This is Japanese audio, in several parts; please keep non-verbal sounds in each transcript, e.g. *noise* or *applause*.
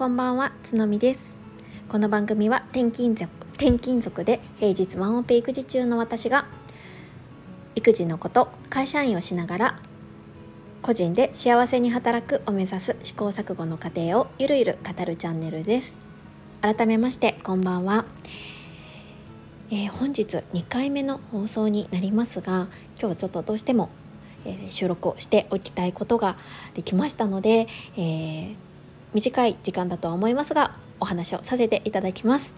こんばんはつのみです。この番組は転勤族転勤族で平日ワンオペ育児中の私が育児のこと会社員をしながら個人で幸せに働くを目指す試行錯誤の過程をゆるゆる語るチャンネルです。改めましてこんばんは、えー、本日2回目の放送になりますが今日ちょっとどうしても、えー、収録をしておきたいことができましたので、えー、短い時間だとは思いますがお話をさせていただきます。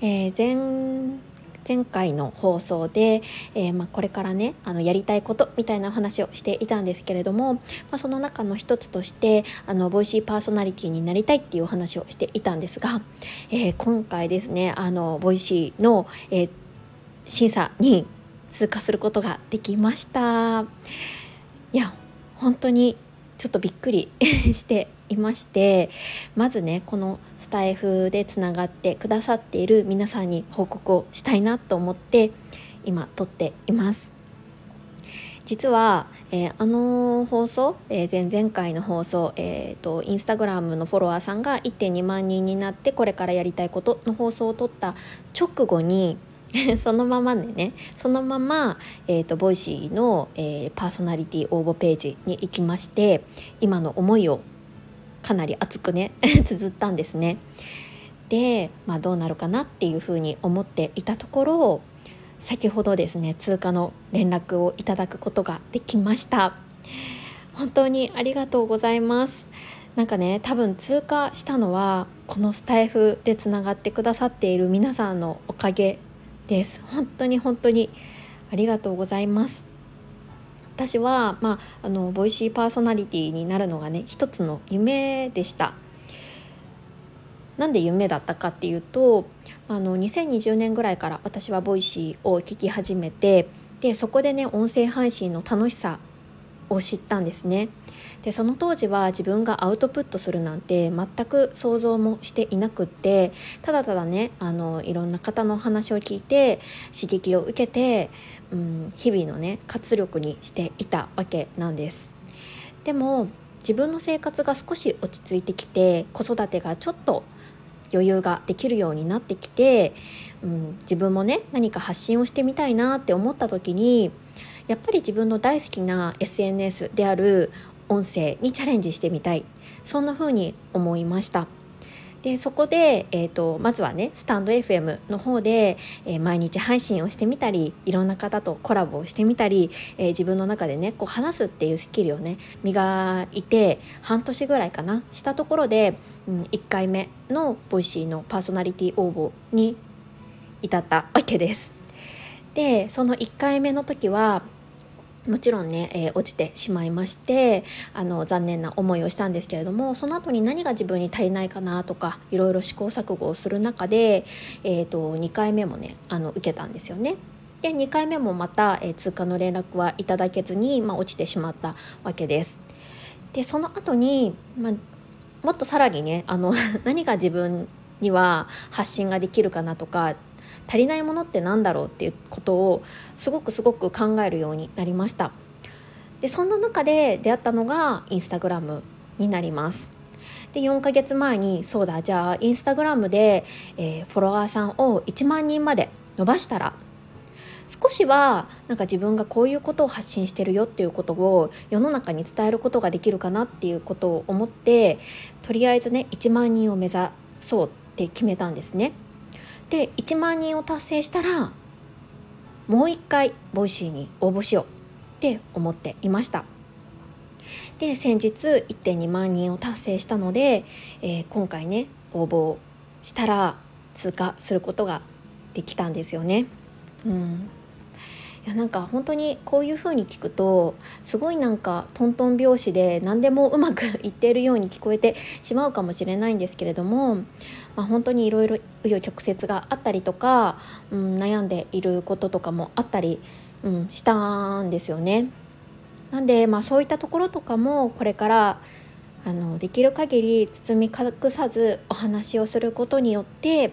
えー、前前回の放送で、えー、まあ、これからねあのやりたいことみたいな話をしていたんですけれども、まあ、その中の一つとしてあのボイシーパーソナリティになりたいっていうお話をしていたんですが、えー、今回ですねあのボイシーの、え審査に通過することができました。いや本当にちょっとびっくり *laughs* していましてまずねこのスタイフでつながってくださっている皆さんに報告をしたいなと思って今撮っています。実は、えー、あの放送、えー、前々回の放送、えーと、インスタグラムのフォロワーさんが1.2万人になってこれからやりたいことの放送を撮った直後に *laughs* そのままでねそのまま、えーと、ボイシーの、えー、パーソナリティ応募ページに行きまして今の思いをかなり熱くね *laughs* 綴ったんですね。で、まあ、どうなるかなっていうふうに思っていたところ先ほどですね通過の連絡をいただくことができました本当にありがとうございますなんかね多分通過したのはこのスタエフでつながってくださっている皆さんのおかげです。本当に本当に。ありがとうございます。私は、まあ、あのボイシーパーソナリティになるのがね一つの夢でした。なんで夢だったかっていうとあの2020年ぐらいから私はボイシーを聞き始めてでそこでね音声配信の楽しさを知ったんですね。でその当時は自分がアウトプットするなんて全く想像もしていなくってただただねあのいろんな方の話を聞いて刺激を受けて、うん、日々のね活力にしていたわけなんです。でも自分の生活が少し落ち着いてきて子育てがちょっと余裕ができるようになってきて、うん、自分もね何か発信をしてみたいなって思った時にやっぱり自分の大好きな SNS である音声にチャレンジしてみたいそんな風に思いましたでそこで、えーと、まずはねスタンド FM の方で、えー、毎日配信をしてみたりいろんな方とコラボをしてみたり、えー、自分の中でねこう話すっていうスキルをね磨いて半年ぐらいかなしたところで、うん、1回目のボイシーのパーソナリティ応募に至ったわけです。でその1回目の時はもちろんね、えー、落ちてしまいましてあの残念な思いをしたんですけれどもその後に何が自分に足りないかなとかいろいろ試行錯誤をする中で、えーと、2回目もねあの受けたんですよね。で2回目もまた、えー、通過の連絡はいただけずに、まあ、落ちてしまったわけです。でその後に、まあ、もっとさらにねあの *laughs* 何が自分には発信ができるかなとか足りないものって何だろうっていうことをすごくすごく考えるようになりましたでそんな中で出会ったのがインスタグラムになりますで4ヶ月前にそうだじゃあインスタグラムで、えー、フォロワーさんを1万人まで伸ばしたら少しはなんか自分がこういうことを発信してるよっていうことを世の中に伝えることができるかなっていうことを思ってとりあえずね1万人を目指そうって決めたんですね。で1万人を達成したらもう一回ボイシーに応募しようって思っていましたで先日1.2万人を達成したので、えー、今回ね応募したら通過することができたんですよね。うんいやなんか本当にこういう風に聞くとすごいなんかトントン拍子で何でもうまくいっているように聞こえてしまうかもしれないんですけれども、まあ、本当にいろいろ紆余曲折があったりとか、うん、悩んでいることとかもあったり、うん、したんですよね。なんで、まあ、そういったところとかもこれからあのできる限り包み隠さずお話をすることによって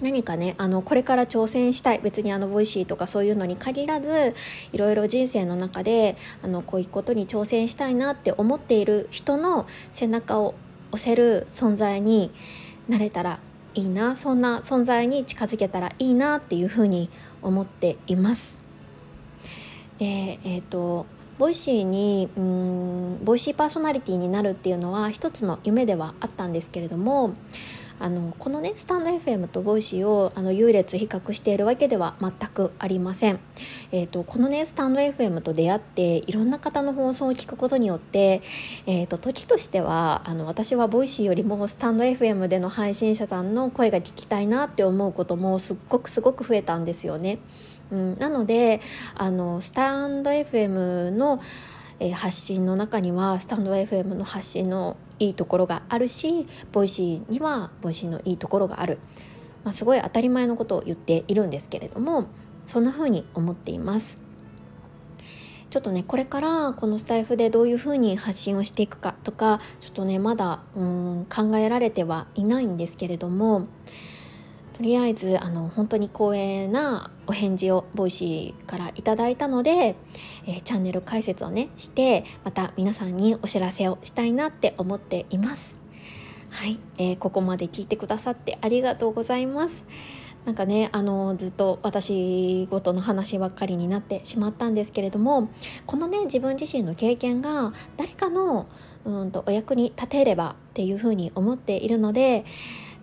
何かねあのこれから挑戦したい別にあのボイシーとかそういうのに限らずいろいろ人生の中であのこういうことに挑戦したいなって思っている人の背中を押せる存在になれたらいいなそんな存在に近づけたらいいなっていうふうに思っています。でえーと、ボイシーにうんボイシーパーソナリティになるっていうのは一つの夢ではあったんですけれどもあのこのねスタンド FM とボイシーをあの優劣比較しているわけでは全くありません、えーと、このねスタンド FM と出会っていろんな方の放送を聞くことによって、えーと、時としてはあの私はボイシーよりもスタンド FM での配信者さんの声が聞きたいなって思うこともすっごくすごく増えたんですよね。うん、なのであのスタンド FM のえ発信の中にはスタンド FM の発信のいいところがあるしボイシーにはボイシーのいいところがある、まあ、すごい当たり前のことを言っているんですけれどもそんな風に思っています。ちょっとねこれからこのスタエフでどういうふうに発信をしていくかとかちょっとねまだうん考えられてはいないんですけれどもとりあえずあの本当に光栄なお返事を Voicy からいただいたので、えー、チャンネル開設をねしてまた皆さんにお知らせをしたいなって思っています。はい、えー、ここまで聞いてくださってありがとうございます。なんかねあのずっと私ごとの話ばっかりになってしまったんですけれどもこのね自分自身の経験が誰かのうんとお役に立てればっていうふうに思っているので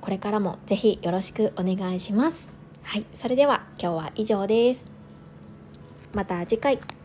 これからもぜひよろしくお願いします。はい、それでは今日は以上です。また次回。